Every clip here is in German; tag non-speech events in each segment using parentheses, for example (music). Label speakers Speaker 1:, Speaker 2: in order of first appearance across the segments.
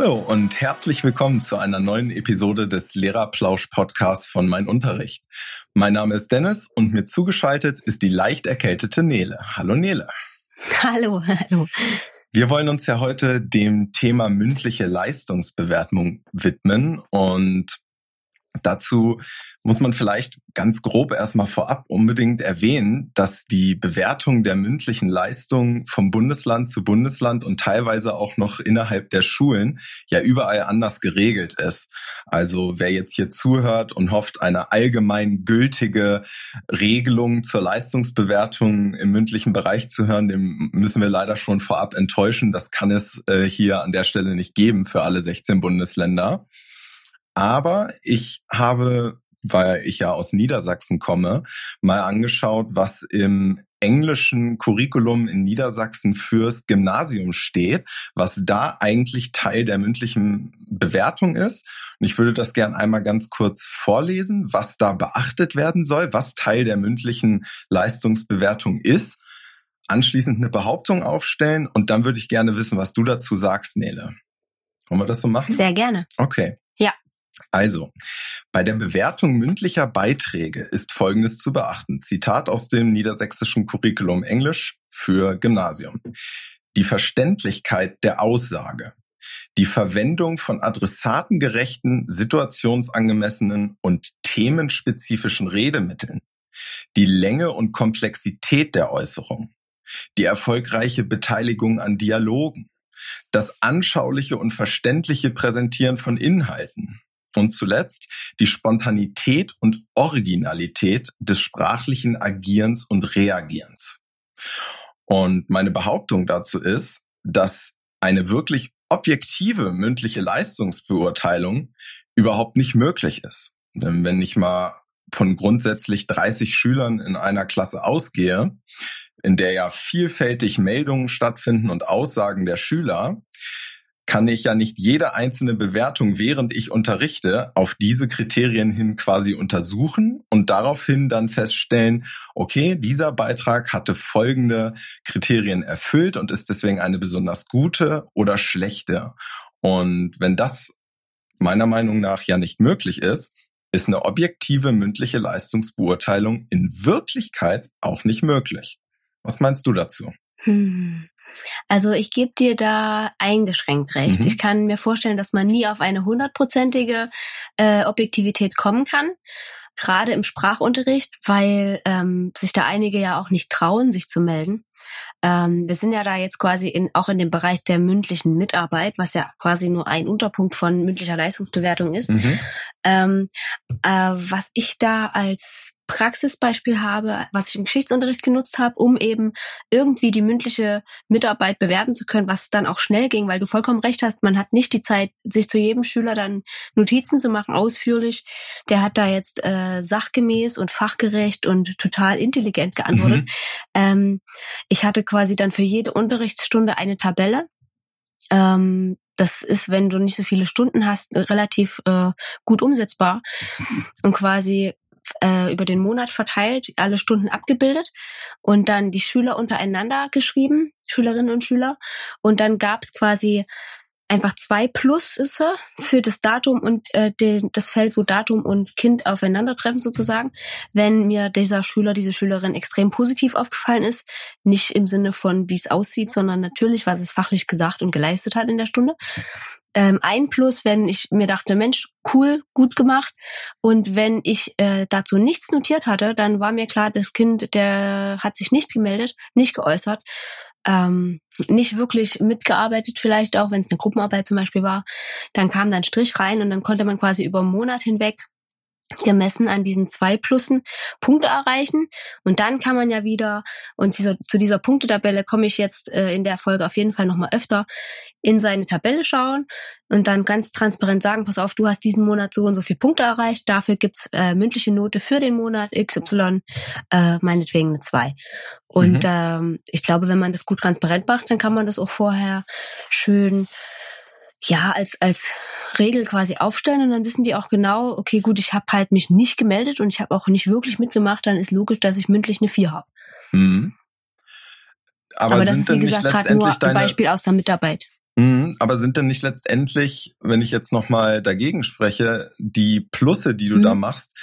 Speaker 1: Hallo und herzlich willkommen zu einer neuen Episode des Lehrerplausch-Podcasts von Mein Unterricht. Mein Name ist Dennis und mir zugeschaltet ist die leicht erkältete Nele. Hallo Nele.
Speaker 2: Hallo, hallo.
Speaker 1: Wir wollen uns ja heute dem Thema mündliche Leistungsbewertung widmen und Dazu muss man vielleicht ganz grob erstmal vorab unbedingt erwähnen, dass die Bewertung der mündlichen Leistung vom Bundesland zu Bundesland und teilweise auch noch innerhalb der Schulen ja überall anders geregelt ist. Also wer jetzt hier zuhört und hofft, eine allgemein gültige Regelung zur Leistungsbewertung im mündlichen Bereich zu hören, dem müssen wir leider schon vorab enttäuschen. Das kann es äh, hier an der Stelle nicht geben für alle 16 Bundesländer. Aber ich habe, weil ich ja aus Niedersachsen komme, mal angeschaut, was im englischen Curriculum in Niedersachsen fürs Gymnasium steht, was da eigentlich Teil der mündlichen Bewertung ist. Und ich würde das gern einmal ganz kurz vorlesen, was da beachtet werden soll, was Teil der mündlichen Leistungsbewertung ist. Anschließend eine Behauptung aufstellen und dann würde ich gerne wissen, was du dazu sagst, Nele. Wollen wir das so machen?
Speaker 2: Sehr gerne.
Speaker 1: Okay. Also, bei der Bewertung mündlicher Beiträge ist Folgendes zu beachten. Zitat aus dem niedersächsischen Curriculum Englisch für Gymnasium. Die Verständlichkeit der Aussage, die Verwendung von adressatengerechten, situationsangemessenen und themenspezifischen Redemitteln, die Länge und Komplexität der Äußerung, die erfolgreiche Beteiligung an Dialogen, das anschauliche und verständliche Präsentieren von Inhalten, und zuletzt die Spontanität und Originalität des sprachlichen Agierens und Reagierens. Und meine Behauptung dazu ist, dass eine wirklich objektive mündliche Leistungsbeurteilung überhaupt nicht möglich ist. Denn wenn ich mal von grundsätzlich 30 Schülern in einer Klasse ausgehe, in der ja vielfältig Meldungen stattfinden und Aussagen der Schüler, kann ich ja nicht jede einzelne Bewertung, während ich unterrichte, auf diese Kriterien hin quasi untersuchen und daraufhin dann feststellen, okay, dieser Beitrag hatte folgende Kriterien erfüllt und ist deswegen eine besonders gute oder schlechte. Und wenn das meiner Meinung nach ja nicht möglich ist, ist eine objektive mündliche Leistungsbeurteilung in Wirklichkeit auch nicht möglich. Was meinst du dazu?
Speaker 2: Hm. Also ich gebe dir da eingeschränkt recht. Mhm. Ich kann mir vorstellen, dass man nie auf eine hundertprozentige äh, Objektivität kommen kann. Gerade im Sprachunterricht, weil ähm, sich da einige ja auch nicht trauen, sich zu melden. Ähm, wir sind ja da jetzt quasi in, auch in dem Bereich der mündlichen Mitarbeit, was ja quasi nur ein Unterpunkt von mündlicher Leistungsbewertung ist. Mhm. Ähm, äh, was ich da als Praxisbeispiel habe, was ich im Geschichtsunterricht genutzt habe, um eben irgendwie die mündliche Mitarbeit bewerten zu können, was dann auch schnell ging, weil du vollkommen recht hast, man hat nicht die Zeit, sich zu jedem Schüler dann Notizen zu machen, ausführlich. Der hat da jetzt äh, sachgemäß und fachgerecht und total intelligent geantwortet. Mhm. Ähm, ich hatte quasi dann für jede Unterrichtsstunde eine Tabelle. Ähm, das ist, wenn du nicht so viele Stunden hast, relativ äh, gut umsetzbar. Und quasi äh, über den Monat verteilt, alle Stunden abgebildet und dann die Schüler untereinander geschrieben, Schülerinnen und Schüler. Und dann gab es quasi einfach zwei Plusse für das Datum und äh, den, das Feld, wo Datum und Kind aufeinandertreffen sozusagen. Wenn mir dieser Schüler, diese Schülerin extrem positiv aufgefallen ist, nicht im Sinne von, wie es aussieht, sondern natürlich, was es fachlich gesagt und geleistet hat in der Stunde ähm, ein Plus, wenn ich mir dachte, Mensch, cool, gut gemacht. Und wenn ich äh, dazu nichts notiert hatte, dann war mir klar, das Kind, der hat sich nicht gemeldet, nicht geäußert, ähm, nicht wirklich mitgearbeitet, vielleicht auch, wenn es eine Gruppenarbeit zum Beispiel war. Dann kam dann Strich rein und dann konnte man quasi über einen Monat hinweg gemessen an diesen zwei Plussen Punkte erreichen. Und dann kann man ja wieder, und dieser, zu dieser Punktetabelle komme ich jetzt äh, in der Folge auf jeden Fall nochmal öfter, in seine Tabelle schauen und dann ganz transparent sagen, pass auf, du hast diesen Monat so und so viele Punkte erreicht, dafür gibt's äh, mündliche Note für den Monat XY, äh, meinetwegen eine 2. Und mhm. ähm, ich glaube, wenn man das gut transparent macht, dann kann man das auch vorher schön ja als als Regel quasi aufstellen und dann wissen die auch genau, okay, gut, ich habe halt mich nicht gemeldet und ich habe auch nicht wirklich mitgemacht, dann ist logisch, dass ich mündlich eine 4 habe. Mhm.
Speaker 1: Aber, Aber das ist, wie gesagt,
Speaker 2: gerade nur ein Beispiel aus der Mitarbeit.
Speaker 1: Mhm, aber sind denn nicht letztendlich, wenn ich jetzt nochmal dagegen spreche, die Plusse, die du mhm. da machst,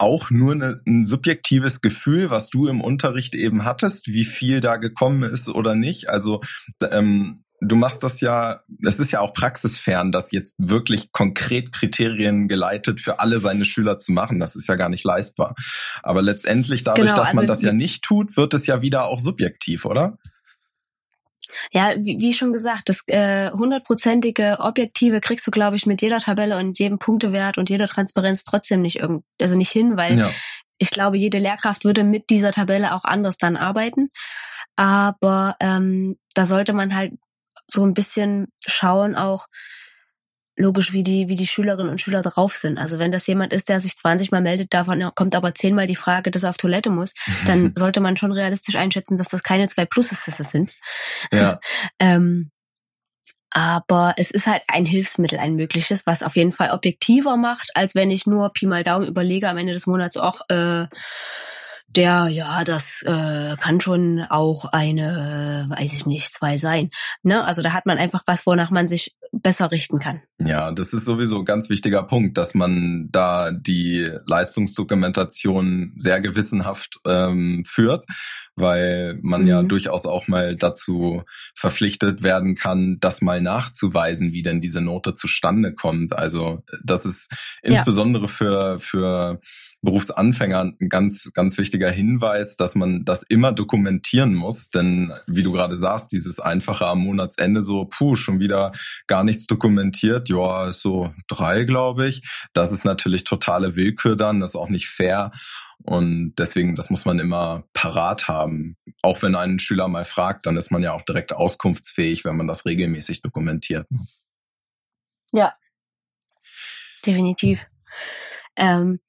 Speaker 1: auch nur eine, ein subjektives Gefühl, was du im Unterricht eben hattest, wie viel da gekommen ist oder nicht? Also ähm, du machst das ja, es ist ja auch praxisfern, das jetzt wirklich konkret Kriterien geleitet für alle seine Schüler zu machen. Das ist ja gar nicht leistbar. Aber letztendlich dadurch, genau, dass also man das ja nicht tut, wird es ja wieder auch subjektiv, oder?
Speaker 2: Ja, wie, wie schon gesagt, das äh, hundertprozentige äh, Objektive kriegst du, glaube ich, mit jeder Tabelle und jedem Punktewert und jeder Transparenz trotzdem nicht irgend, also nicht hin, weil ja. ich glaube, jede Lehrkraft würde mit dieser Tabelle auch anders dann arbeiten. Aber ähm, da sollte man halt so ein bisschen schauen auch, logisch, wie die, wie die Schülerinnen und Schüler drauf sind. Also wenn das jemand ist, der sich 20 Mal meldet, davon kommt aber 10 Mal die Frage, dass er auf Toilette muss, dann (laughs) sollte man schon realistisch einschätzen, dass das keine zwei Pluses sind. Ja. (laughs) ähm, aber es ist halt ein Hilfsmittel, ein mögliches, was auf jeden Fall objektiver macht, als wenn ich nur Pi mal Daumen überlege am Ende des Monats, auch äh, der, ja, das äh, kann schon auch eine, äh, weiß ich nicht, zwei sein. Ne? Also da hat man einfach was, wonach man sich besser richten kann.
Speaker 1: Ja, das ist sowieso ein ganz wichtiger Punkt, dass man da die Leistungsdokumentation sehr gewissenhaft ähm, führt, weil man mhm. ja durchaus auch mal dazu verpflichtet werden kann, das mal nachzuweisen, wie denn diese Note zustande kommt. Also das ist insbesondere ja. für für Berufsanfänger ein ganz, ganz wichtiger Hinweis, dass man das immer dokumentieren muss. Denn wie du gerade sagst, dieses einfache am Monatsende so, puh, schon wieder gar nichts dokumentiert. Ja, so drei, glaube ich. Das ist natürlich totale Willkür dann, das ist auch nicht fair. Und deswegen, das muss man immer parat haben. Auch wenn ein Schüler mal fragt, dann ist man ja auch direkt auskunftsfähig, wenn man das regelmäßig dokumentiert.
Speaker 2: Ja, definitiv. Ähm,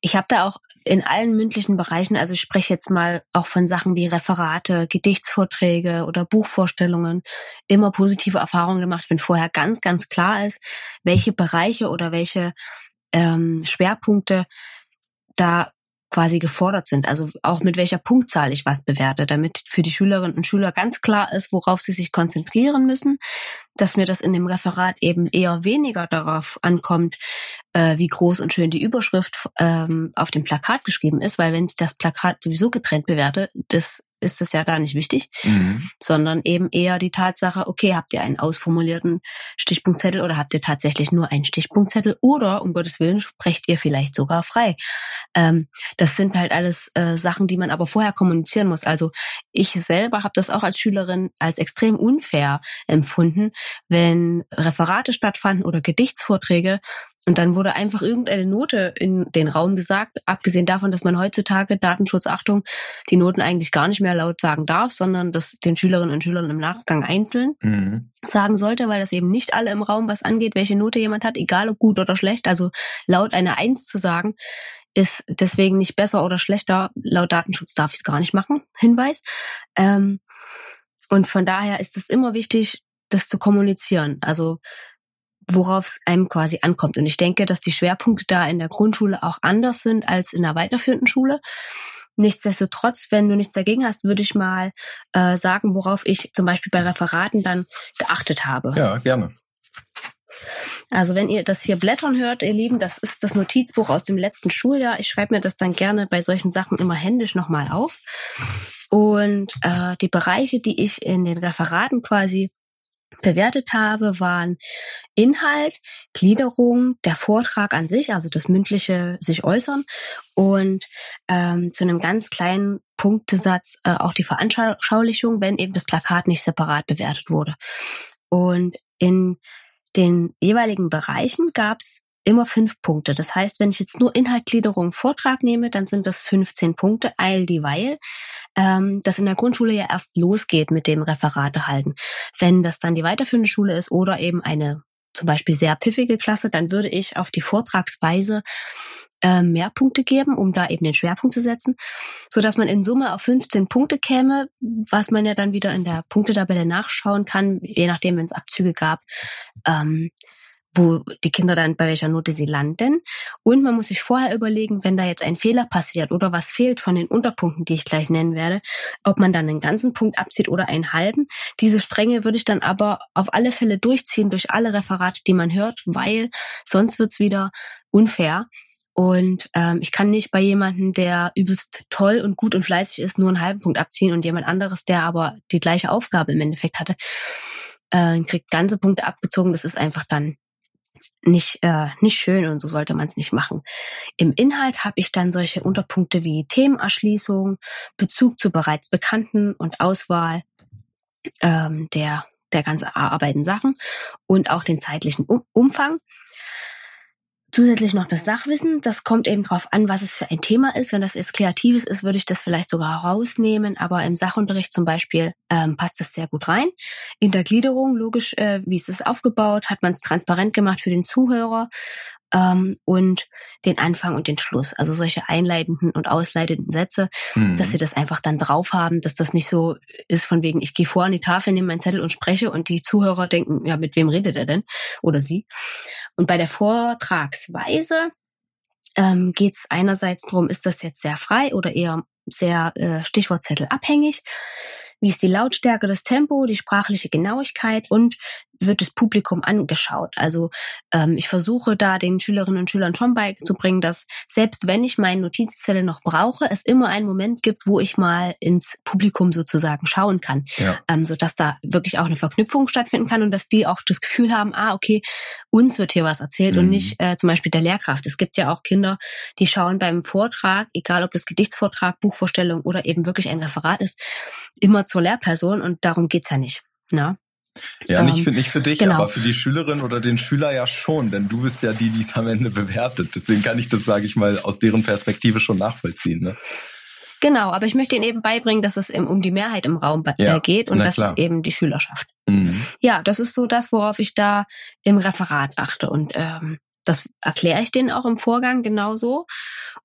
Speaker 2: ich habe da auch in allen mündlichen Bereichen, also ich spreche jetzt mal auch von Sachen wie Referate, Gedichtsvorträge oder Buchvorstellungen, immer positive Erfahrungen gemacht, wenn vorher ganz, ganz klar ist, welche Bereiche oder welche ähm, Schwerpunkte da quasi gefordert sind. Also auch mit welcher Punktzahl ich was bewerte, damit für die Schülerinnen und Schüler ganz klar ist, worauf sie sich konzentrieren müssen, dass mir das in dem Referat eben eher weniger darauf ankommt, äh, wie groß und schön die Überschrift ähm, auf dem Plakat geschrieben ist, weil wenn ich das Plakat sowieso getrennt bewerte, das ist das ja gar nicht wichtig, mhm. sondern eben eher die Tatsache, okay, habt ihr einen ausformulierten Stichpunktzettel oder habt ihr tatsächlich nur einen Stichpunktzettel oder um Gottes Willen sprecht ihr vielleicht sogar frei. Ähm, das sind halt alles äh, Sachen, die man aber vorher kommunizieren muss. Also ich selber habe das auch als Schülerin als extrem unfair empfunden, wenn Referate stattfanden oder Gedichtsvorträge und dann wurde einfach irgendeine Note in den Raum gesagt, abgesehen davon, dass man heutzutage Datenschutzachtung die Noten eigentlich gar nicht mehr laut sagen darf, sondern das den Schülerinnen und Schülern im Nachgang einzeln mhm. sagen sollte, weil das eben nicht alle im Raum was angeht, welche Note jemand hat, egal ob gut oder schlecht. Also laut eine Eins zu sagen, ist deswegen nicht besser oder schlechter. Laut Datenschutz darf ich es gar nicht machen. Hinweis. Ähm, und von daher ist es immer wichtig, das zu kommunizieren. Also worauf es einem quasi ankommt. Und ich denke, dass die Schwerpunkte da in der Grundschule auch anders sind als in der weiterführenden Schule. Nichtsdestotrotz, wenn du nichts dagegen hast, würde ich mal äh, sagen, worauf ich zum Beispiel bei Referaten dann geachtet habe.
Speaker 1: Ja, gerne.
Speaker 2: Also wenn ihr das hier blättern hört, ihr Lieben, das ist das Notizbuch aus dem letzten Schuljahr. Ich schreibe mir das dann gerne bei solchen Sachen immer händisch nochmal auf. Und äh, die Bereiche, die ich in den Referaten quasi bewertet habe, waren Inhalt, Gliederung, der Vortrag an sich, also das mündliche sich äußern und ähm, zu einem ganz kleinen Punktesatz äh, auch die Veranschaulichung, wenn eben das Plakat nicht separat bewertet wurde. Und in den jeweiligen Bereichen gab es immer fünf Punkte. Das heißt, wenn ich jetzt nur Inhaltgliederung Vortrag nehme, dann sind das 15 Punkte, all dieweil ähm, das in der Grundschule ja erst losgeht mit dem Referate halten. Wenn das dann die weiterführende Schule ist oder eben eine zum Beispiel sehr pfiffige Klasse, dann würde ich auf die Vortragsweise äh, mehr Punkte geben, um da eben den Schwerpunkt zu setzen, so dass man in Summe auf 15 Punkte käme, was man ja dann wieder in der Punktetabelle nachschauen kann, je nachdem, wenn es Abzüge gab. Ähm, wo die Kinder dann bei welcher Note sie landen. Und man muss sich vorher überlegen, wenn da jetzt ein Fehler passiert oder was fehlt von den Unterpunkten, die ich gleich nennen werde, ob man dann einen ganzen Punkt abzieht oder einen halben. Diese Stränge würde ich dann aber auf alle Fälle durchziehen durch alle Referate, die man hört, weil sonst wird's wieder unfair. Und ähm, ich kann nicht bei jemandem, der übelst toll und gut und fleißig ist, nur einen halben Punkt abziehen und jemand anderes, der aber die gleiche Aufgabe im Endeffekt hatte, äh, kriegt ganze Punkte abgezogen. Das ist einfach dann nicht, äh, nicht schön und so sollte man es nicht machen. Im Inhalt habe ich dann solche Unterpunkte wie Themenerschließung, Bezug zu bereits Bekannten und Auswahl ähm, der, der ganz erarbeiteten Sachen und auch den zeitlichen Umfang. Zusätzlich noch das Sachwissen. Das kommt eben drauf an, was es für ein Thema ist. Wenn das jetzt Kreatives ist, würde ich das vielleicht sogar rausnehmen. Aber im Sachunterricht zum Beispiel ähm, passt das sehr gut rein. In der Gliederung, logisch, äh, wie ist es aufgebaut? Hat man es transparent gemacht für den Zuhörer? ähm, und den Anfang und den Schluss. Also solche einleitenden und ausleitenden Sätze, mhm. dass sie das einfach dann drauf haben, dass das nicht so ist von wegen, ich gehe vor an die Tafel, nehme meinen Zettel und spreche und die Zuhörer denken, ja, mit wem redet er denn? Oder sie. Und bei der Vortragsweise ähm, geht es einerseits darum, ist das jetzt sehr frei oder eher sehr äh, Stichwortzettel abhängig? Wie ist die Lautstärke, das Tempo, die sprachliche Genauigkeit und wird das Publikum angeschaut. Also ähm, ich versuche da den Schülerinnen und Schülern schon beizubringen, dass selbst wenn ich meine Notizzelle noch brauche, es immer einen Moment gibt, wo ich mal ins Publikum sozusagen schauen kann, ja. ähm, so dass da wirklich auch eine Verknüpfung stattfinden kann und dass die auch das Gefühl haben, ah okay, uns wird hier was erzählt mhm. und nicht äh, zum Beispiel der Lehrkraft. Es gibt ja auch Kinder, die schauen beim Vortrag, egal ob das Gedichtsvortrag, Buchvorstellung oder eben wirklich ein Referat ist, immer zur Lehrperson und darum geht's ja nicht. Na?
Speaker 1: Ja, nicht für, nicht für dich, genau. aber für die Schülerin oder den Schüler ja schon, denn du bist ja die, die es am Ende bewertet. Deswegen kann ich das, sage ich mal, aus deren Perspektive schon nachvollziehen. Ne?
Speaker 2: Genau, aber ich möchte ihnen eben beibringen, dass es eben um die Mehrheit im Raum ja, äh, geht und das ist eben die Schülerschaft. Mhm. Ja, das ist so das, worauf ich da im Referat achte und ähm, das erkläre ich denen auch im Vorgang genauso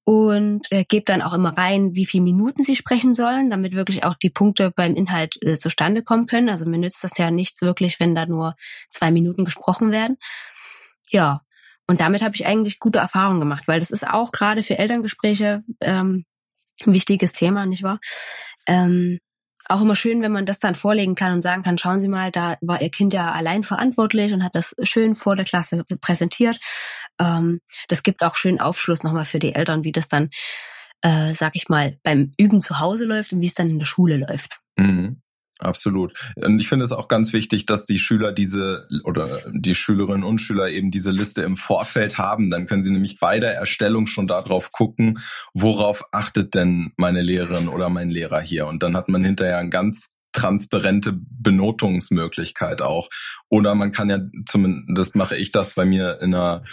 Speaker 2: und äh, gebe dann auch immer rein, wie viele Minuten sie sprechen sollen, damit wirklich auch die Punkte beim Inhalt äh, zustande kommen können. Also mir nützt das ja nichts wirklich, wenn da nur zwei Minuten gesprochen werden. Ja, und damit habe ich eigentlich gute Erfahrungen gemacht, weil das ist auch gerade für Elterngespräche ähm, ein wichtiges Thema, nicht wahr? Ähm, auch immer schön, wenn man das dann vorlegen kann und sagen kann, schauen Sie mal, da war Ihr Kind ja allein verantwortlich und hat das schön vor der Klasse präsentiert. Ähm, das gibt auch schön Aufschluss nochmal für die Eltern, wie das dann, äh, sag ich mal, beim Üben zu Hause läuft und wie es dann in der Schule läuft.
Speaker 1: Mhm. Absolut. Und ich finde es auch ganz wichtig, dass die Schüler diese oder die Schülerinnen und Schüler eben diese Liste im Vorfeld haben. Dann können sie nämlich bei der Erstellung schon darauf gucken, worauf achtet denn meine Lehrerin oder mein Lehrer hier. Und dann hat man hinterher ein ganz transparente Benotungsmöglichkeit auch. Oder man kann ja zumindest mache ich das bei mir in, einer,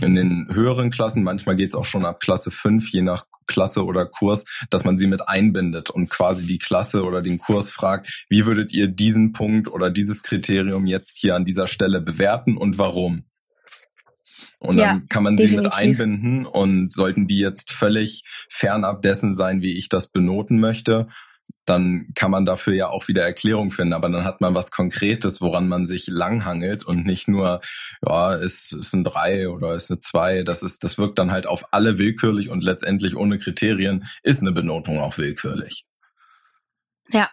Speaker 1: in den höheren Klassen, manchmal geht's auch schon ab Klasse 5, je nach Klasse oder Kurs, dass man sie mit einbindet und quasi die Klasse oder den Kurs fragt, wie würdet ihr diesen Punkt oder dieses Kriterium jetzt hier an dieser Stelle bewerten und warum? Und ja, dann kann man definitiv. sie mit einbinden und sollten die jetzt völlig fernab dessen sein, wie ich das benoten möchte, dann kann man dafür ja auch wieder Erklärung finden. Aber dann hat man was Konkretes, woran man sich langhangelt und nicht nur, ja, ist, ist ein drei oder ist eine zwei. Das ist, das wirkt dann halt auf alle willkürlich und letztendlich ohne Kriterien ist eine Benotung auch willkürlich.
Speaker 2: Ja,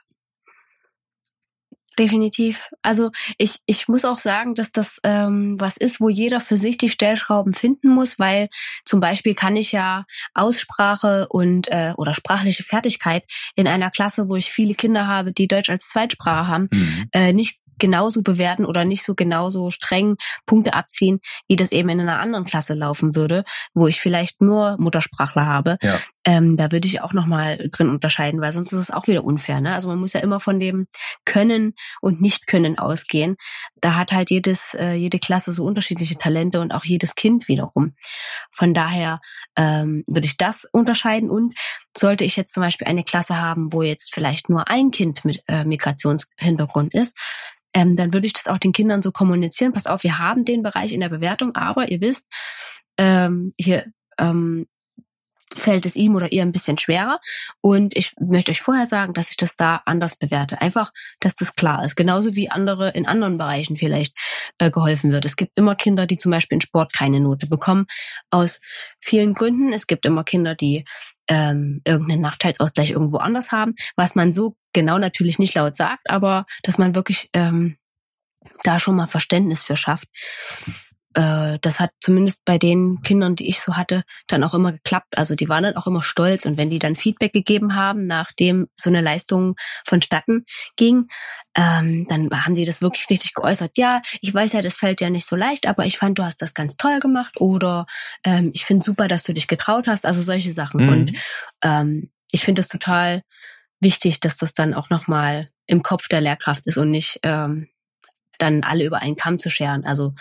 Speaker 2: Definitiv. Also ich, ich muss auch sagen, dass das ähm, was ist, wo jeder für sich die Stellschrauben finden muss, weil zum Beispiel kann ich ja Aussprache und äh, oder sprachliche Fertigkeit in einer Klasse, wo ich viele Kinder habe, die Deutsch als Zweitsprache haben, mhm. äh, nicht genauso bewerten oder nicht so genauso streng Punkte abziehen, wie das eben in einer anderen Klasse laufen würde, wo ich vielleicht nur Muttersprachler habe. Ja. Ähm, da würde ich auch nochmal drin unterscheiden, weil sonst ist es auch wieder unfair. Ne? Also man muss ja immer von dem Können und Nicht-Können ausgehen. Da hat halt jedes, äh, jede Klasse so unterschiedliche Talente und auch jedes Kind wiederum. Von daher ähm, würde ich das unterscheiden und sollte ich jetzt zum Beispiel eine Klasse haben, wo jetzt vielleicht nur ein Kind mit äh, Migrationshintergrund ist, ähm, dann würde ich das auch den Kindern so kommunizieren. Passt auf, wir haben den Bereich in der Bewertung, aber ihr wisst, ähm, hier ähm, fällt es ihm oder ihr ein bisschen schwerer. Und ich möchte euch vorher sagen, dass ich das da anders bewerte. Einfach, dass das klar ist. Genauso wie andere in anderen Bereichen vielleicht äh, geholfen wird. Es gibt immer Kinder, die zum Beispiel in Sport keine Note bekommen. Aus vielen Gründen. Es gibt immer Kinder, die ähm, irgendeinen Nachteilsausgleich irgendwo anders haben, was man so genau natürlich nicht laut sagt, aber dass man wirklich ähm, da schon mal Verständnis für schafft äh, das hat zumindest bei den Kindern, die ich so hatte, dann auch immer geklappt. Also die waren dann auch immer stolz und wenn die dann Feedback gegeben haben, nachdem so eine Leistung vonstatten ging, ähm, dann haben die das wirklich richtig geäußert. Ja, ich weiß ja, das fällt ja nicht so leicht, aber ich fand, du hast das ganz toll gemacht oder ähm, ich finde super, dass du dich getraut hast. Also solche Sachen. Mhm. Und ähm, ich finde es total wichtig, dass das dann auch nochmal im Kopf der Lehrkraft ist und nicht ähm, dann alle über einen Kamm zu scheren. Also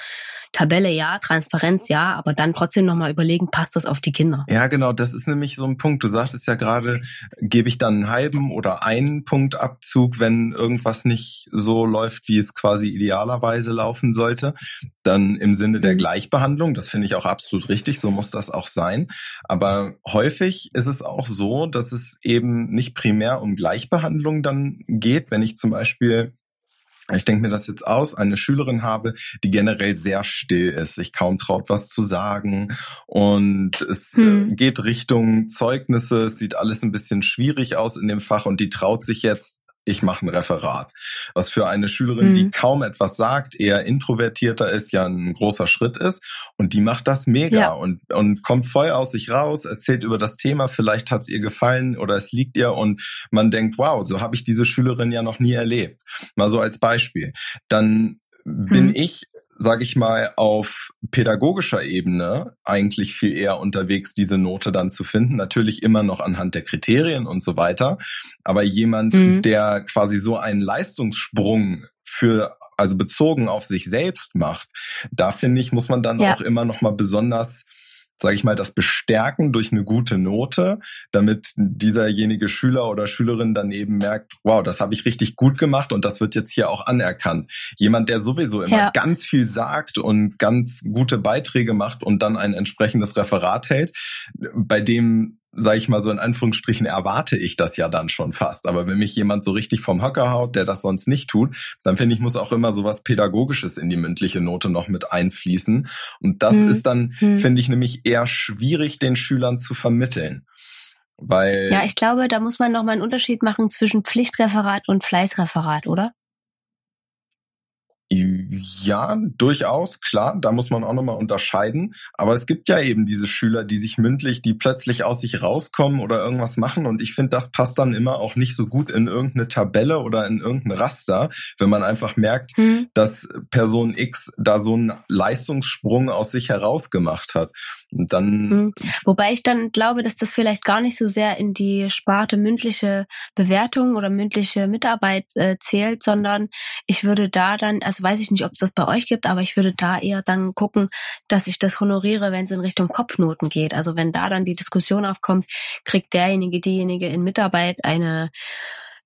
Speaker 2: Tabelle ja, Transparenz ja, aber dann trotzdem nochmal überlegen, passt das auf die Kinder?
Speaker 1: Ja, genau, das ist nämlich so ein Punkt. Du sagtest ja gerade, gebe ich dann einen halben oder einen Punkt Abzug, wenn irgendwas nicht so läuft, wie es quasi idealerweise laufen sollte. Dann im Sinne der mhm. Gleichbehandlung, das finde ich auch absolut richtig, so muss das auch sein. Aber häufig ist es auch so, dass es eben nicht primär um Gleichbehandlung dann geht, wenn ich zum Beispiel ich denke mir das jetzt aus, eine Schülerin habe, die generell sehr still ist, sich kaum traut, was zu sagen und es äh, hm. geht Richtung Zeugnisse, es sieht alles ein bisschen schwierig aus in dem Fach und die traut sich jetzt ich mache ein Referat. Was für eine Schülerin, mhm. die kaum etwas sagt, eher introvertierter ist, ja ein großer Schritt ist. Und die macht das mega ja. und, und kommt voll aus sich raus, erzählt über das Thema, vielleicht hat es ihr gefallen oder es liegt ihr und man denkt, wow, so habe ich diese Schülerin ja noch nie erlebt. Mal so als Beispiel. Dann bin mhm. ich sage ich mal, auf pädagogischer Ebene eigentlich viel eher unterwegs, diese Note dann zu finden. Natürlich immer noch anhand der Kriterien und so weiter. Aber jemand, mhm. der quasi so einen Leistungssprung für also bezogen auf sich selbst macht, da finde ich, muss man dann ja. auch immer noch mal besonders sage ich mal, das Bestärken durch eine gute Note, damit dieserjenige Schüler oder Schülerin dann eben merkt, wow, das habe ich richtig gut gemacht und das wird jetzt hier auch anerkannt. Jemand, der sowieso immer ja. ganz viel sagt und ganz gute Beiträge macht und dann ein entsprechendes Referat hält, bei dem sage ich mal so in Anführungsstrichen, erwarte ich das ja dann schon fast. Aber wenn mich jemand so richtig vom Hocker haut, der das sonst nicht tut, dann finde ich, muss auch immer so was Pädagogisches in die mündliche Note noch mit einfließen. Und das hm. ist dann, hm. finde ich, nämlich eher schwierig, den Schülern zu vermitteln. Weil
Speaker 2: ja, ich glaube, da muss man noch mal einen Unterschied machen zwischen Pflichtreferat und Fleißreferat, oder?
Speaker 1: Ja, durchaus, klar, da muss man auch nochmal unterscheiden. Aber es gibt ja eben diese Schüler, die sich mündlich, die plötzlich aus sich rauskommen oder irgendwas machen. Und ich finde, das passt dann immer auch nicht so gut in irgendeine Tabelle oder in irgendein Raster, wenn man einfach merkt, hm. dass Person X da so einen Leistungssprung aus sich herausgemacht hat. Und dann. Hm.
Speaker 2: Wobei ich dann glaube, dass das vielleicht gar nicht so sehr in die Sparte mündliche Bewertung oder mündliche Mitarbeit äh, zählt, sondern ich würde da dann, also das weiß ich nicht, ob es das bei euch gibt, aber ich würde da eher dann gucken, dass ich das honoriere, wenn es in Richtung Kopfnoten geht. Also wenn da dann die Diskussion aufkommt, kriegt derjenige, diejenige in Mitarbeit eine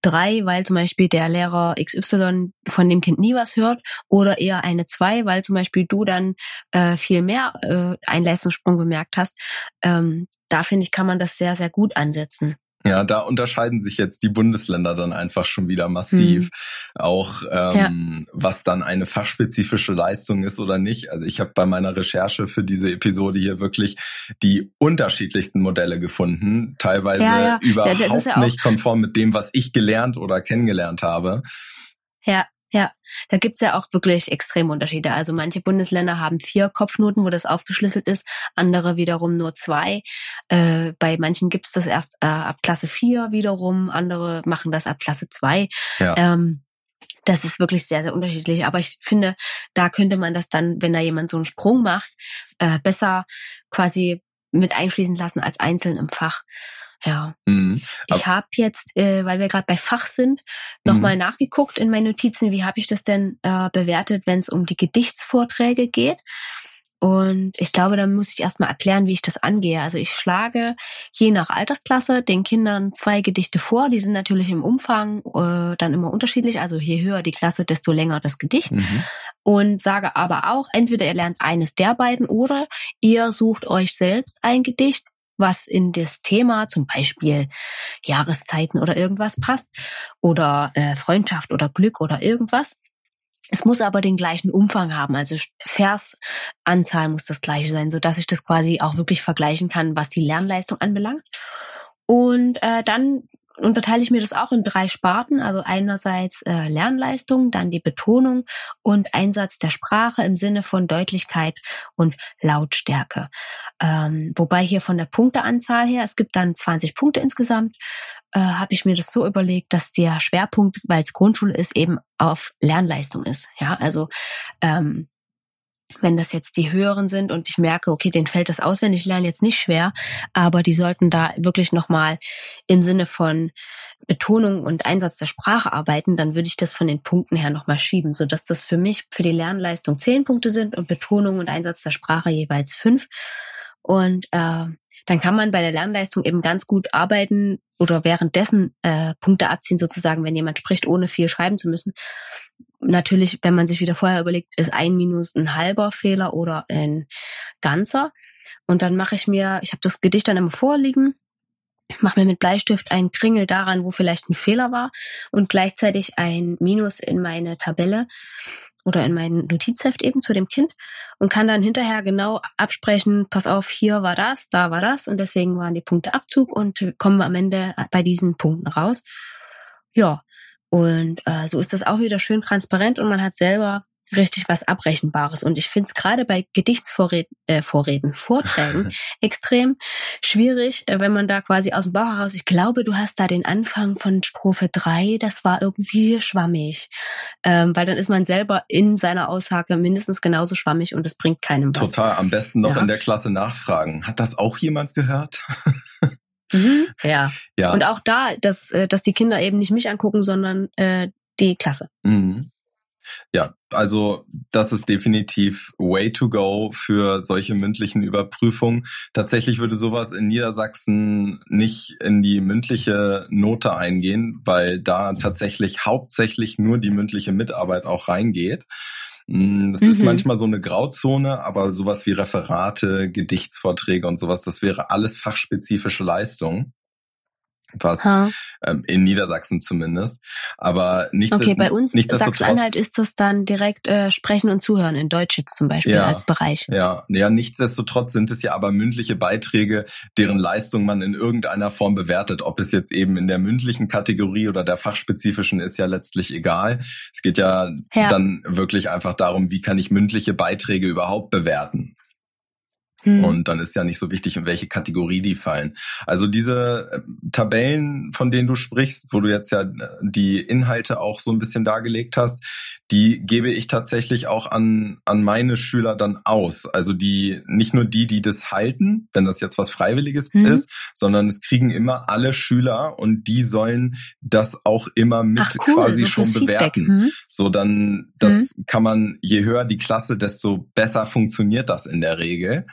Speaker 2: drei, weil zum Beispiel der Lehrer XY von dem Kind nie was hört, oder eher eine zwei, weil zum Beispiel du dann äh, viel mehr äh, einen Leistungssprung bemerkt hast. Ähm, da finde ich, kann man das sehr, sehr gut ansetzen.
Speaker 1: Ja, da unterscheiden sich jetzt die Bundesländer dann einfach schon wieder massiv. Mhm. Auch ähm, ja. was dann eine fachspezifische Leistung ist oder nicht. Also ich habe bei meiner Recherche für diese Episode hier wirklich die unterschiedlichsten Modelle gefunden, teilweise ja, ja. überhaupt nicht konform mit dem, was ich gelernt oder kennengelernt habe.
Speaker 2: Ja, ja, da gibt's ja auch wirklich extreme Unterschiede. Also manche Bundesländer haben vier Kopfnoten, wo das aufgeschlüsselt ist, andere wiederum nur zwei. Äh, bei manchen gibt's das erst äh, ab Klasse vier wiederum, andere machen das ab Klasse zwei. Ja. Ähm, das ist wirklich sehr, sehr unterschiedlich. Aber ich finde, da könnte man das dann, wenn da jemand so einen Sprung macht, äh, besser quasi mit einfließen lassen als einzeln im Fach. Ja. Mhm. Ich habe jetzt, äh, weil wir gerade bei Fach sind, nochmal mhm. nachgeguckt in meinen Notizen, wie habe ich das denn äh, bewertet, wenn es um die Gedichtsvorträge geht. Und ich glaube, da muss ich erstmal erklären, wie ich das angehe. Also ich schlage je nach Altersklasse den Kindern zwei Gedichte vor. Die sind natürlich im Umfang äh, dann immer unterschiedlich. Also je höher die Klasse, desto länger das Gedicht. Mhm. Und sage aber auch, entweder ihr lernt eines der beiden oder ihr sucht euch selbst ein Gedicht, was in das Thema, zum Beispiel Jahreszeiten oder irgendwas passt oder äh, Freundschaft oder Glück oder irgendwas. Es muss aber den gleichen Umfang haben, also Versanzahl muss das gleiche sein, so dass ich das quasi auch wirklich vergleichen kann, was die Lernleistung anbelangt. Und äh, dann unterteile ich mir das auch in drei Sparten. Also einerseits äh, Lernleistung, dann die Betonung und Einsatz der Sprache im Sinne von Deutlichkeit und Lautstärke. Ähm, wobei hier von der Punkteanzahl her, es gibt dann 20 Punkte insgesamt, äh, habe ich mir das so überlegt, dass der Schwerpunkt, weil es Grundschule ist, eben auf Lernleistung ist. Ja, also ähm, wenn das jetzt die höheren sind und ich merke, okay, denen fällt das auswendig lernen jetzt nicht schwer, aber die sollten da wirklich nochmal im Sinne von Betonung und Einsatz der Sprache arbeiten, dann würde ich das von den Punkten her nochmal schieben, sodass das für mich für die Lernleistung zehn Punkte sind und Betonung und Einsatz der Sprache jeweils fünf. Und äh, dann kann man bei der Lernleistung eben ganz gut arbeiten oder währenddessen äh, Punkte abziehen, sozusagen, wenn jemand spricht, ohne viel schreiben zu müssen natürlich, wenn man sich wieder vorher überlegt, ist ein Minus ein halber Fehler oder ein ganzer. Und dann mache ich mir, ich habe das Gedicht dann immer vorliegen, mache mir mit Bleistift einen Kringel daran, wo vielleicht ein Fehler war und gleichzeitig ein Minus in meine Tabelle oder in mein Notizheft eben zu dem Kind und kann dann hinterher genau absprechen, pass auf, hier war das, da war das und deswegen waren die Punkte Abzug und kommen wir am Ende bei diesen Punkten raus. Ja, und äh, so ist das auch wieder schön transparent und man hat selber richtig was Abrechenbares. Und ich finde es gerade bei Gedichtsvorreden, äh, Vorträgen (laughs) extrem schwierig, äh, wenn man da quasi aus dem Bauch heraus, ich glaube, du hast da den Anfang von Strophe drei, das war irgendwie schwammig. Ähm, weil dann ist man selber in seiner Aussage mindestens genauso schwammig und es bringt keinem
Speaker 1: was. Total, am besten noch ja. in der Klasse nachfragen. Hat das auch jemand gehört? (laughs)
Speaker 2: Mhm, ja. ja. Und auch da, dass, äh, dass die Kinder eben nicht mich angucken, sondern äh, die Klasse.
Speaker 1: Mhm. Ja, also das ist definitiv way to go für solche mündlichen Überprüfungen. Tatsächlich würde sowas in Niedersachsen nicht in die mündliche Note eingehen, weil da tatsächlich hauptsächlich nur die mündliche Mitarbeit auch reingeht. Das mhm. ist manchmal so eine Grauzone, aber sowas wie Referate, Gedichtsvorträge und sowas, das wäre alles fachspezifische Leistung was ähm, in Niedersachsen zumindest. Aber nicht
Speaker 2: Okay, bei uns in Sachsen-Anhalt ist das dann direkt äh, Sprechen und Zuhören in Deutsch jetzt zum Beispiel ja, als Bereich.
Speaker 1: Ja, ja, nichtsdestotrotz sind es ja aber mündliche Beiträge, deren Leistung man in irgendeiner Form bewertet. Ob es jetzt eben in der mündlichen Kategorie oder der fachspezifischen ist ja letztlich egal. Es geht ja, ja. dann wirklich einfach darum, wie kann ich mündliche Beiträge überhaupt bewerten. Hm. Und dann ist ja nicht so wichtig, in welche Kategorie die fallen. Also diese äh, Tabellen, von denen du sprichst, wo du jetzt ja äh, die Inhalte auch so ein bisschen dargelegt hast, die gebe ich tatsächlich auch an, an meine Schüler dann aus. Also die, nicht nur die, die das halten, wenn das jetzt was Freiwilliges mhm. ist, sondern es kriegen immer alle Schüler und die sollen das auch immer mit Ach, cool, quasi so schon bewerten. Mhm. So dann, das mhm. kann man, je höher die Klasse, desto besser funktioniert das in der Regel.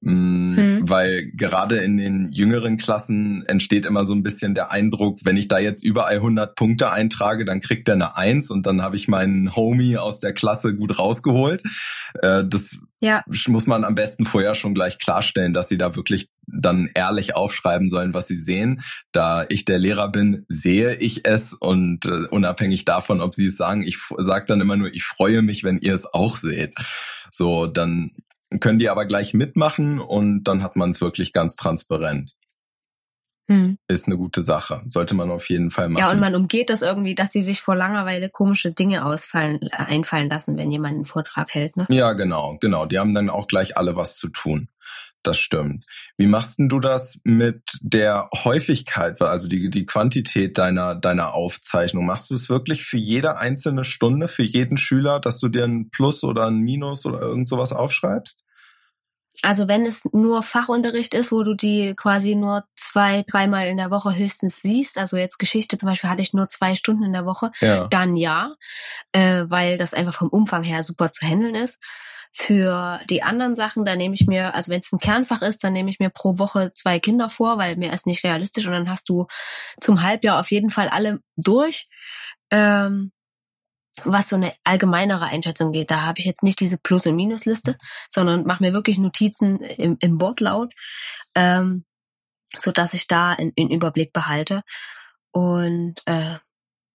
Speaker 1: Mhm. Weil gerade in den jüngeren Klassen entsteht immer so ein bisschen der Eindruck, wenn ich da jetzt überall 100 Punkte eintrage, dann kriegt er eine Eins und dann habe ich meinen Homie aus der Klasse gut rausgeholt. Äh, das ja. muss man am besten vorher schon gleich klarstellen, dass sie da wirklich dann ehrlich aufschreiben sollen, was sie sehen. Da ich der Lehrer bin, sehe ich es und uh, unabhängig davon, ob sie es sagen, ich sage dann immer nur, ich freue mich, wenn ihr es auch seht. So, dann können die aber gleich mitmachen und dann hat man es wirklich ganz transparent. Hm. Ist eine gute Sache. Sollte man auf jeden Fall machen.
Speaker 2: Ja, und man umgeht das irgendwie, dass sie sich vor Langeweile komische Dinge ausfallen, äh, einfallen lassen, wenn jemand einen Vortrag hält. Ne?
Speaker 1: Ja, genau, genau. Die haben dann auch gleich alle was zu tun. Das stimmt. Wie machst denn du das mit der Häufigkeit, also die, die Quantität deiner, deiner Aufzeichnung? Machst du es wirklich für jede einzelne Stunde, für jeden Schüler, dass du dir ein Plus oder ein Minus oder irgend sowas aufschreibst?
Speaker 2: Also wenn es nur Fachunterricht ist, wo du die quasi nur zwei, dreimal in der Woche höchstens siehst, also jetzt Geschichte zum Beispiel hatte ich nur zwei Stunden in der Woche, ja. dann ja, äh, weil das einfach vom Umfang her super zu handeln ist. Für die anderen Sachen, da nehme ich mir, also wenn es ein Kernfach ist, dann nehme ich mir pro Woche zwei Kinder vor, weil mir ist nicht realistisch und dann hast du zum Halbjahr auf jeden Fall alle durch. Ähm, was so eine allgemeinere Einschätzung geht, da habe ich jetzt nicht diese Plus- und Minusliste, sondern mache mir wirklich Notizen im, im Wortlaut. Ähm, so dass ich da einen Überblick behalte und äh,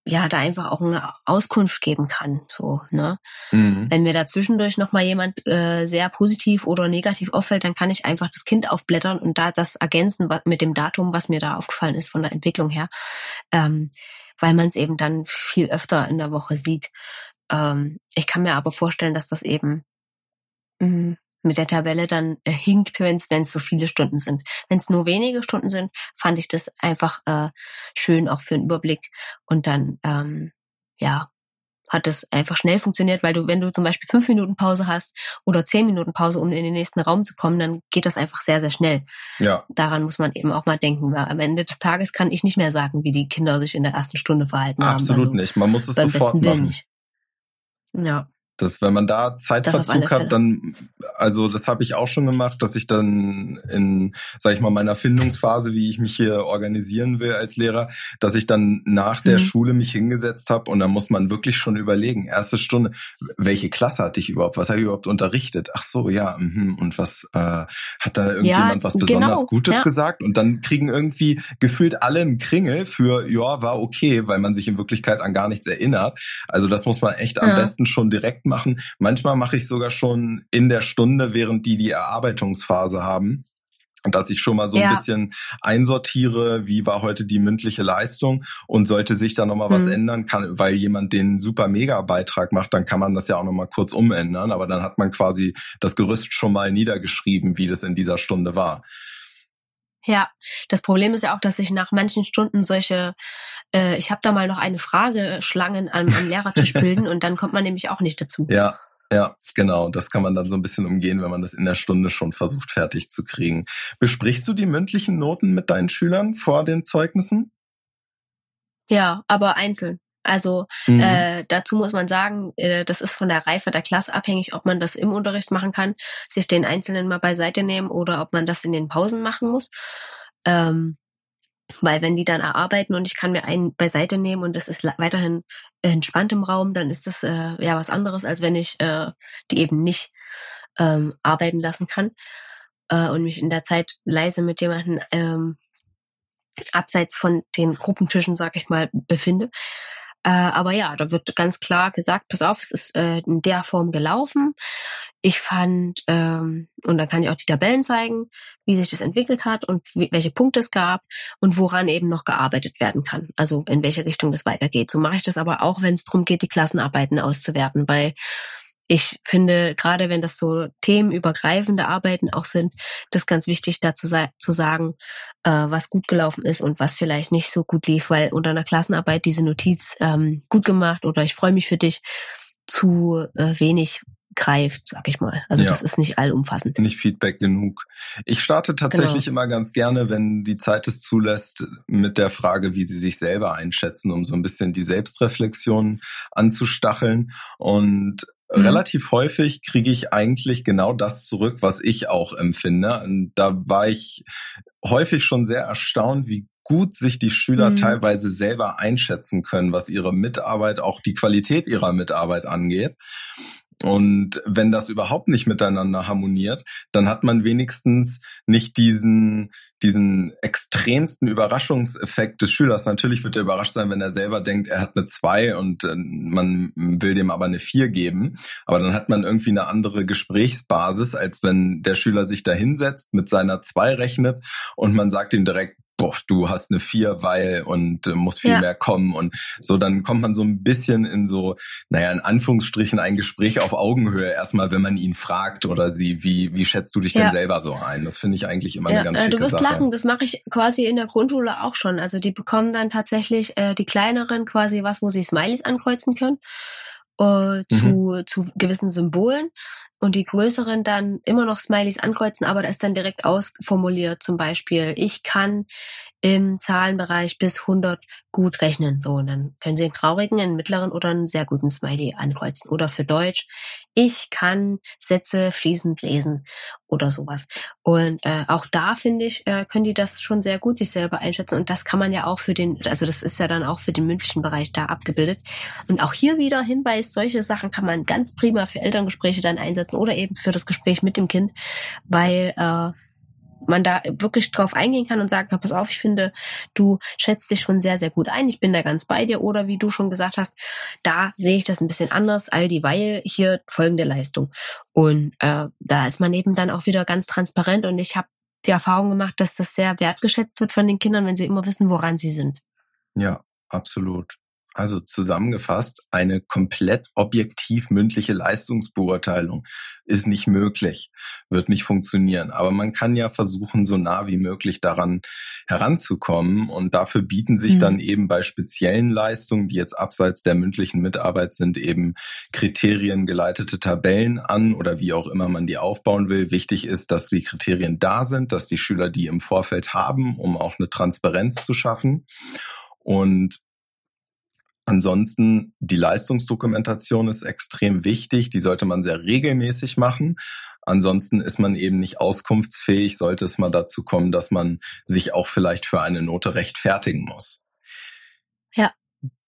Speaker 2: ja, da einfach auch eine Auskunft geben kann, so, ne? Mhm. Wenn mir da zwischendurch nochmal jemand äh, sehr positiv oder negativ auffällt, dann kann ich einfach das Kind aufblättern und da das ergänzen was, mit dem Datum, was mir da aufgefallen ist von der Entwicklung her, ähm, weil man es eben dann viel öfter in der Woche sieht. Ähm, ich kann mir aber vorstellen, dass das eben mh, mit der Tabelle dann äh, hinkt, wenn es so viele Stunden sind. Wenn es nur wenige Stunden sind, fand ich das einfach äh, schön auch für einen Überblick. Und dann, ähm, ja, hat es einfach schnell funktioniert, weil du, wenn du zum Beispiel fünf Minuten Pause hast oder zehn Minuten Pause, um in den nächsten Raum zu kommen, dann geht das einfach sehr, sehr schnell. Ja. Daran muss man eben auch mal denken, weil am Ende des Tages kann ich nicht mehr sagen, wie die Kinder sich in der ersten Stunde verhalten
Speaker 1: Absolut haben. Absolut also nicht. Man muss es sofort machen.
Speaker 2: Ja.
Speaker 1: Das, wenn man da Zeitverzug hat, dann, also das habe ich auch schon gemacht, dass ich dann in, sag ich mal, meiner Findungsphase, wie ich mich hier organisieren will als Lehrer, dass ich dann nach der mhm. Schule mich hingesetzt habe und dann muss man wirklich schon überlegen, erste Stunde, welche Klasse hatte ich überhaupt, was habe ich überhaupt unterrichtet? Ach so, ja, mh, und was äh, hat da irgendjemand ja, was besonders genau, Gutes ja. gesagt? Und dann kriegen irgendwie gefühlt alle einen Kringel für, ja, war okay, weil man sich in Wirklichkeit an gar nichts erinnert. Also das muss man echt ja. am besten schon direkt machen. Manchmal mache ich sogar schon in der Stunde, während die die Erarbeitungsphase haben dass ich schon mal so ein ja. bisschen einsortiere, wie war heute die mündliche Leistung und sollte sich da nochmal was mhm. ändern, kann, weil jemand den super mega Beitrag macht, dann kann man das ja auch nochmal kurz umändern, aber dann hat man quasi das Gerüst schon mal niedergeschrieben, wie das in dieser Stunde war.
Speaker 2: Ja, das Problem ist ja auch, dass sich nach manchen Stunden solche, äh, ich habe da mal noch eine Frage, Schlangen am, am Lehrertisch (laughs) bilden und dann kommt man nämlich auch nicht dazu.
Speaker 1: Ja, ja, genau. Das kann man dann so ein bisschen umgehen, wenn man das in der Stunde schon versucht fertig zu kriegen. Besprichst du die mündlichen Noten mit deinen Schülern vor den Zeugnissen?
Speaker 2: Ja, aber einzeln. Also mhm. äh, dazu muss man sagen, äh, das ist von der Reife der Klasse abhängig, ob man das im Unterricht machen kann, sich den Einzelnen mal beiseite nehmen oder ob man das in den Pausen machen muss. Ähm, weil wenn die dann erarbeiten und ich kann mir einen beiseite nehmen und das ist weiterhin entspannt im Raum, dann ist das äh, ja was anderes, als wenn ich äh, die eben nicht ähm, arbeiten lassen kann äh, und mich in der Zeit leise mit jemandem ähm, abseits von den Gruppentischen, sag ich mal, befinde. Äh, aber ja, da wird ganz klar gesagt, pass auf, es ist äh, in der Form gelaufen. Ich fand, ähm, und dann kann ich auch die Tabellen zeigen, wie sich das entwickelt hat und welche Punkte es gab und woran eben noch gearbeitet werden kann. Also in welche Richtung das weitergeht. So mache ich das aber auch, wenn es darum geht, die Klassenarbeiten auszuwerten, weil ich finde, gerade wenn das so themenübergreifende Arbeiten auch sind, das ganz wichtig dazu zu sagen, äh, was gut gelaufen ist und was vielleicht nicht so gut lief, weil unter einer Klassenarbeit diese Notiz ähm, gut gemacht oder ich freue mich für dich zu äh, wenig greift, sag ich mal. Also ja. das ist nicht allumfassend.
Speaker 1: Nicht Feedback genug. Ich starte tatsächlich genau. immer ganz gerne, wenn die Zeit es zulässt, mit der Frage, wie sie sich selber einschätzen, um so ein bisschen die Selbstreflexion anzustacheln. Und Mhm. Relativ häufig kriege ich eigentlich genau das zurück, was ich auch empfinde. Und da war ich häufig schon sehr erstaunt, wie gut sich die Schüler mhm. teilweise selber einschätzen können, was ihre Mitarbeit, auch die Qualität ihrer Mitarbeit angeht. Und wenn das überhaupt nicht miteinander harmoniert, dann hat man wenigstens nicht diesen, diesen extremsten Überraschungseffekt des Schülers. Natürlich wird er überrascht sein, wenn er selber denkt, er hat eine 2 und äh, man will dem aber eine 4 geben. Aber dann hat man irgendwie eine andere Gesprächsbasis, als wenn der Schüler sich da hinsetzt, mit seiner 2 rechnet und man sagt ihm direkt, boah, du hast eine vier, weil und äh, muss viel ja. mehr kommen und so, dann kommt man so ein bisschen in so, naja, in Anführungsstrichen ein Gespräch auf Augenhöhe erstmal, wenn man ihn fragt oder sie, wie, wie schätzt du dich ja. denn selber so ein? Das finde ich eigentlich immer ja, eine ganz äh,
Speaker 2: Du wirst
Speaker 1: Sache.
Speaker 2: lachen, das mache ich quasi in der Grundschule auch schon. Also die bekommen dann tatsächlich äh, die kleineren quasi was, wo sie Smileys ankreuzen können. Äh, zu, mhm. zu gewissen Symbolen und die größeren dann immer noch Smileys ankreuzen, aber da ist dann direkt ausformuliert, zum Beispiel, ich kann im Zahlenbereich bis 100 gut rechnen. So, und dann können Sie einen traurigen, einen mittleren oder einen sehr guten Smiley ankreuzen. Oder für Deutsch, ich kann Sätze fließend lesen oder sowas. Und äh, auch da finde ich, äh, können die das schon sehr gut sich selber einschätzen. Und das kann man ja auch für den, also das ist ja dann auch für den mündlichen Bereich da abgebildet. Und auch hier wieder Hinweis, solche Sachen kann man ganz prima für Elterngespräche dann einsetzen oder eben für das Gespräch mit dem Kind, weil äh, man da wirklich drauf eingehen kann und sagt, pass auf, ich finde, du schätzt dich schon sehr, sehr gut ein, ich bin da ganz bei dir. Oder wie du schon gesagt hast, da sehe ich das ein bisschen anders, all dieweil hier folgende Leistung. Und äh, da ist man eben dann auch wieder ganz transparent und ich habe die Erfahrung gemacht, dass das sehr wertgeschätzt wird von den Kindern, wenn sie immer wissen, woran sie sind.
Speaker 1: Ja, absolut. Also zusammengefasst, eine komplett objektiv mündliche Leistungsbeurteilung ist nicht möglich, wird nicht funktionieren. Aber man kann ja versuchen, so nah wie möglich daran heranzukommen. Und dafür bieten sich mhm. dann eben bei speziellen Leistungen, die jetzt abseits der mündlichen Mitarbeit sind, eben kriteriengeleitete Tabellen an oder wie auch immer man die aufbauen will. Wichtig ist, dass die Kriterien da sind, dass die Schüler die im Vorfeld haben, um auch eine Transparenz zu schaffen. Und Ansonsten, die Leistungsdokumentation ist extrem wichtig. Die sollte man sehr regelmäßig machen. Ansonsten ist man eben nicht auskunftsfähig, sollte es mal dazu kommen, dass man sich auch vielleicht für eine Note rechtfertigen muss.
Speaker 2: Ja.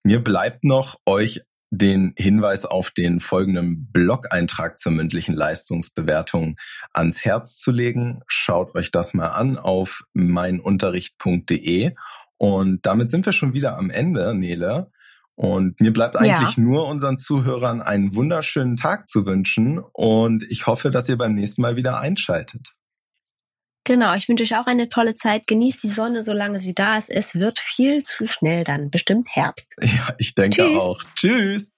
Speaker 1: Mir bleibt noch, euch den Hinweis auf den folgenden Blog-Eintrag zur mündlichen Leistungsbewertung ans Herz zu legen. Schaut euch das mal an auf meinunterricht.de. Und damit sind wir schon wieder am Ende, Nele. Und mir bleibt eigentlich ja. nur unseren Zuhörern einen wunderschönen Tag zu wünschen und ich hoffe, dass ihr beim nächsten Mal wieder einschaltet.
Speaker 2: Genau, ich wünsche euch auch eine tolle Zeit. Genießt die Sonne, solange sie da ist. Es wird viel zu schnell dann, bestimmt Herbst.
Speaker 1: Ja, ich denke Tschüss. auch. Tschüss.